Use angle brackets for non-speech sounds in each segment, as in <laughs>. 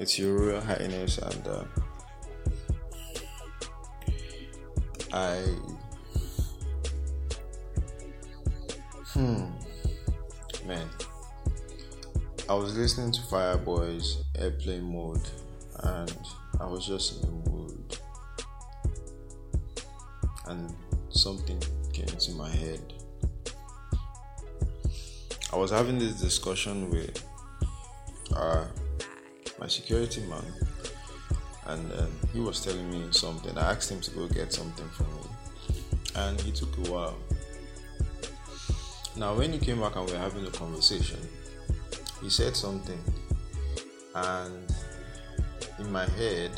it's your Royal Highness, and uh, I. Hmm. Man. I was listening to Fireboy's airplane mode, and I was just in the mood. And something came into my head. I was having this discussion with uh, my security man, and um, he was telling me something. I asked him to go get something for me, and he took a while. Now, when he came back and we were having a conversation, he said something, and in my head,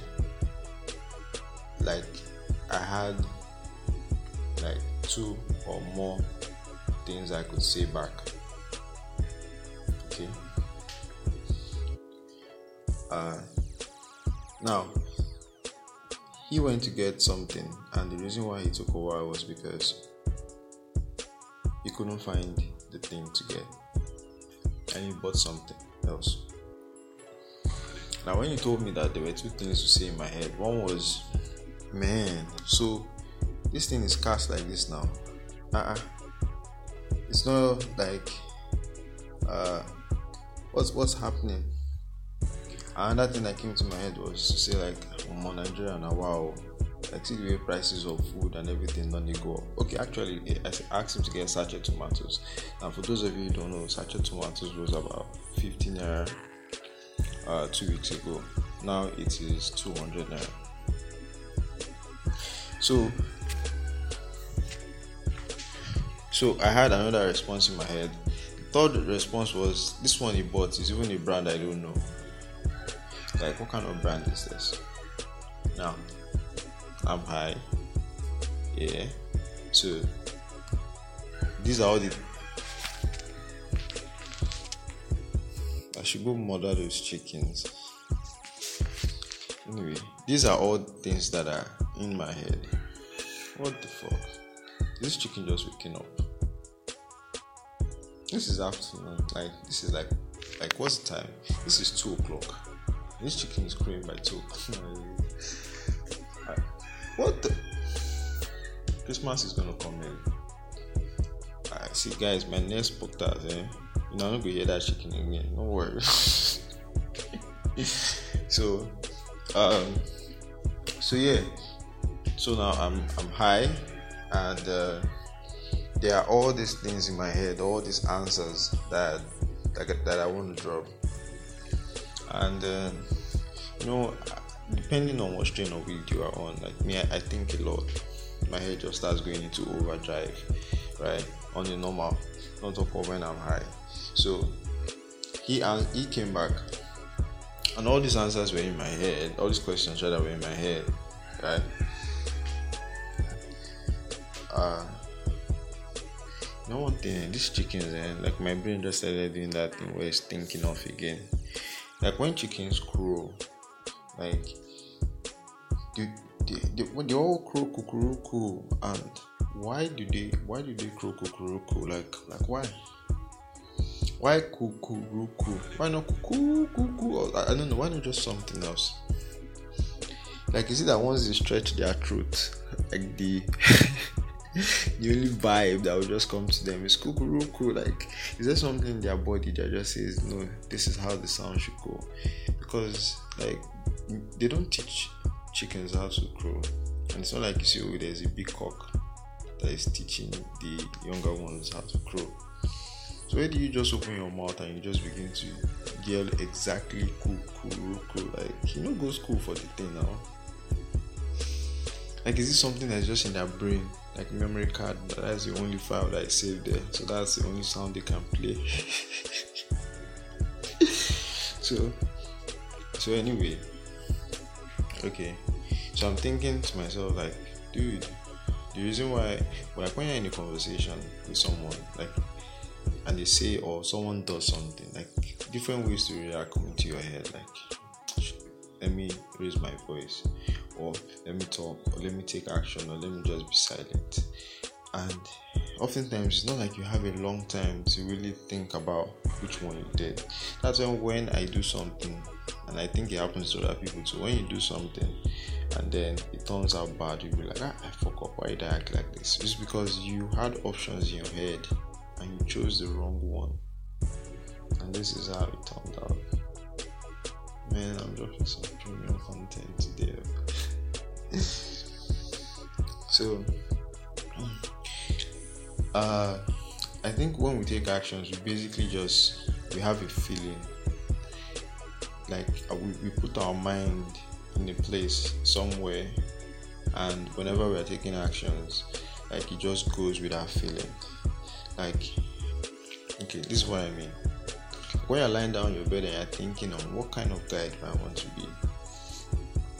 like I had like two or more things I could say back. Uh, now, he went to get something, and the reason why he took a while was because he couldn't find the thing to get, and he bought something else. Now, when he told me that there were two things to say in my head, one was, "Man, so this thing is cast like this now. Uh-uh. It's not like uh, what's what's happening." Another thing that came to my head was to say like I'm Nigeria now wow. Like see the way prices of food and everything don't they go up. Okay actually I asked him to get sachet tomatoes. And for those of you who don't know sachet tomatoes was about 15 naira uh, two weeks ago. Now it is 200 naira. So so I had another response in my head. The third response was this one he bought is even a brand I don't know like what kind of brand is this? Now i'm high. Yeah. So these are all the i should go murder those chickens. Anyway these are all things that are in my head. What the fuck? This chicken just waking up. This is afternoon. Like this is like like what's the time? This is two o'clock this chicken is crowing by two. What the? Christmas is gonna come in. I see, guys. My next podcast, eh? You know, I'm not gonna hear that chicken again. No worries. <laughs> so, um, so yeah. So now I'm I'm high, and uh, there are all these things in my head, all these answers that that, that I want to drop and uh, you know depending on what strain of weed you are on like me I, I think a lot. My head just starts going into overdrive right? On the normal not talk about when i'm high. So he and he came back and all these answers were in my head. All these questions rather were in my head right? Uh you know one thing these chickens eh, like my brain just started doing that thing where it's thinking off again like when chickens crow like they they, they, they all crow cuckoo and why do they why do they crow cuckoo like like why? Why cuckoo why not cuckoo cuckoo I, I don't know why not just something else? Like is it that once they stretch their throat like the <laughs> <laughs> the only vibe that will just come to them is cuckoo like is there something in their body that just says no this is how the sound should go? Because like they don't teach chickens how to crow and it's not like you see oh there's a big cock that is teaching the younger ones how to crow so where do you just open your mouth and you just begin to yell exactly cuckoo like you know go school for the thing now. Like is this something that's just in their brain like memory card but that's the only file that is saved there. So that's the only sound they can play. <laughs> So so anyway. Okay. So i'm thinking to myself like dude the reason why like when you're in a conversation with someone like and they say or someone does something like different ways to react come into your head like let me raise my voice or let me talk or let me take action or let me just be silent. And oftentimes it's not like you have a long time to really think about which one you did. That's when when i do something and i think it happens to other people too when you do something and then it turns out bad you'll be like ah, i fuck up. Why did i act like this? It's because you had options in your head and you chose the wrong one. And this is how it turned out. Man i'm dropping some premium content today <laughs> so uh, I think when we take actions, we basically just we have a feeling like uh, we, we put our mind in a place somewhere, and whenever we are taking actions, like it just goes with our feeling. Like, okay, this is what I mean. When you're lying down in your bed and you're thinking on what kind of guy do I want to be,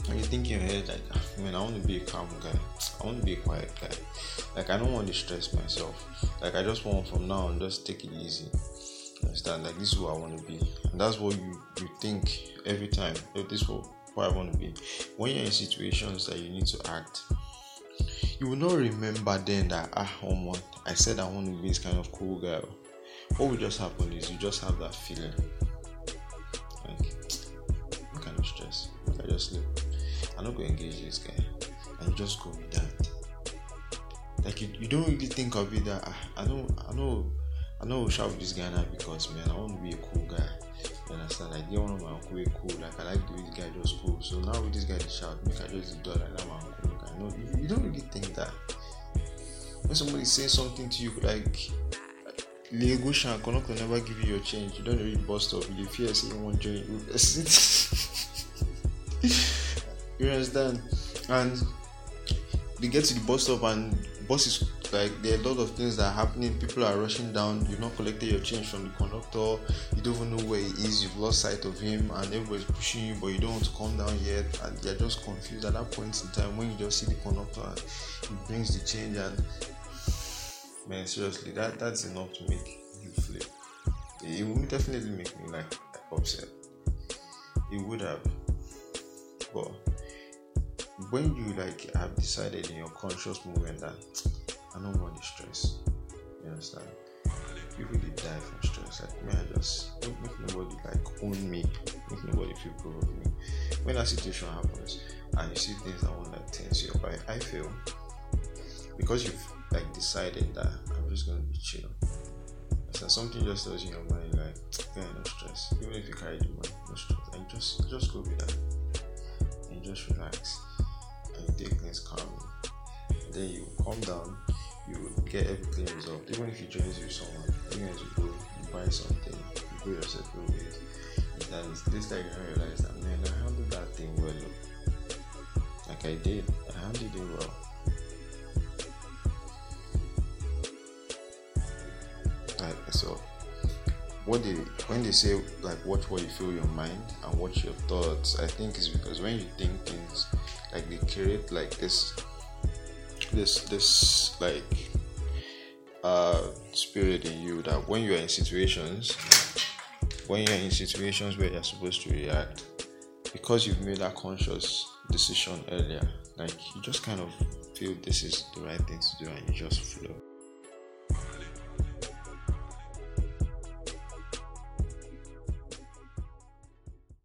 and you think in your head like, ah, man, I want to be a calm guy. I want to be a quiet guy. Like I don't want to stress myself. Like I just want from now on just take it easy. Understand? Like this is who I want to be, and that's what you you think every time. If this is what, what I want to be. When you're in situations that you need to act, you will not remember then that ah, oh I said I want to be this kind of cool guy. What will just happen is you just have that feeling. Of stress? I just sleep. I'm not going to engage this guy. And you just go with that. Like you, you don't really think of it that ah, I know I know I know shout with this guy now because man I want to be a cool guy. You understand? Like they want my uncle be cool. Like I like the way this guy just cool. So now with this guy to shout, make I just do it like that my uncle. I know you, you don't really think that. When somebody says something to you like Lego Shank can never give you your change. You don't really bust up. You fear say you want join <laughs> you. understand? And they get to the bus stop and bus is like there are a lot of things that are happening. People are rushing down. You've not collected your change from the conductor. You don't even know where he is. You've lost sight of him, and everybody's pushing you, but you don't want to come down yet. And you're just confused at that point in time when you just see the conductor and he brings the change. And man, seriously, that that's enough to make you flip. It would definitely make me like upset. It would have, but when you like have decided in your conscious moment that I don't want the stress, you understand? You really die from stress. Like me, I just don't make nobody like own me, make nobody feel proud of me. When that situation happens and you see things that won't like tense you up, I, I feel because you've like decided that I'm just gonna be chill. So something just tells you in your mind like, yeah, no stress. Even if you carry the money, no stress. And just just go with that. And just relax and take things calmly. Then you calm down, you get everything resolved. Even if you join with someone, even as you go, you buy something, you go your separate ways. Then it's this time you realize that man, I handled that thing well. Like I did, I handled it well. What they when they say like watch what you feel your mind and watch your thoughts i think is because when you think things like they create like this this this like uh spirit in you that when you're in situations when you're in situations where you're supposed to react because you've made that conscious decision earlier like you just kind of feel this is the right thing to do and you just flow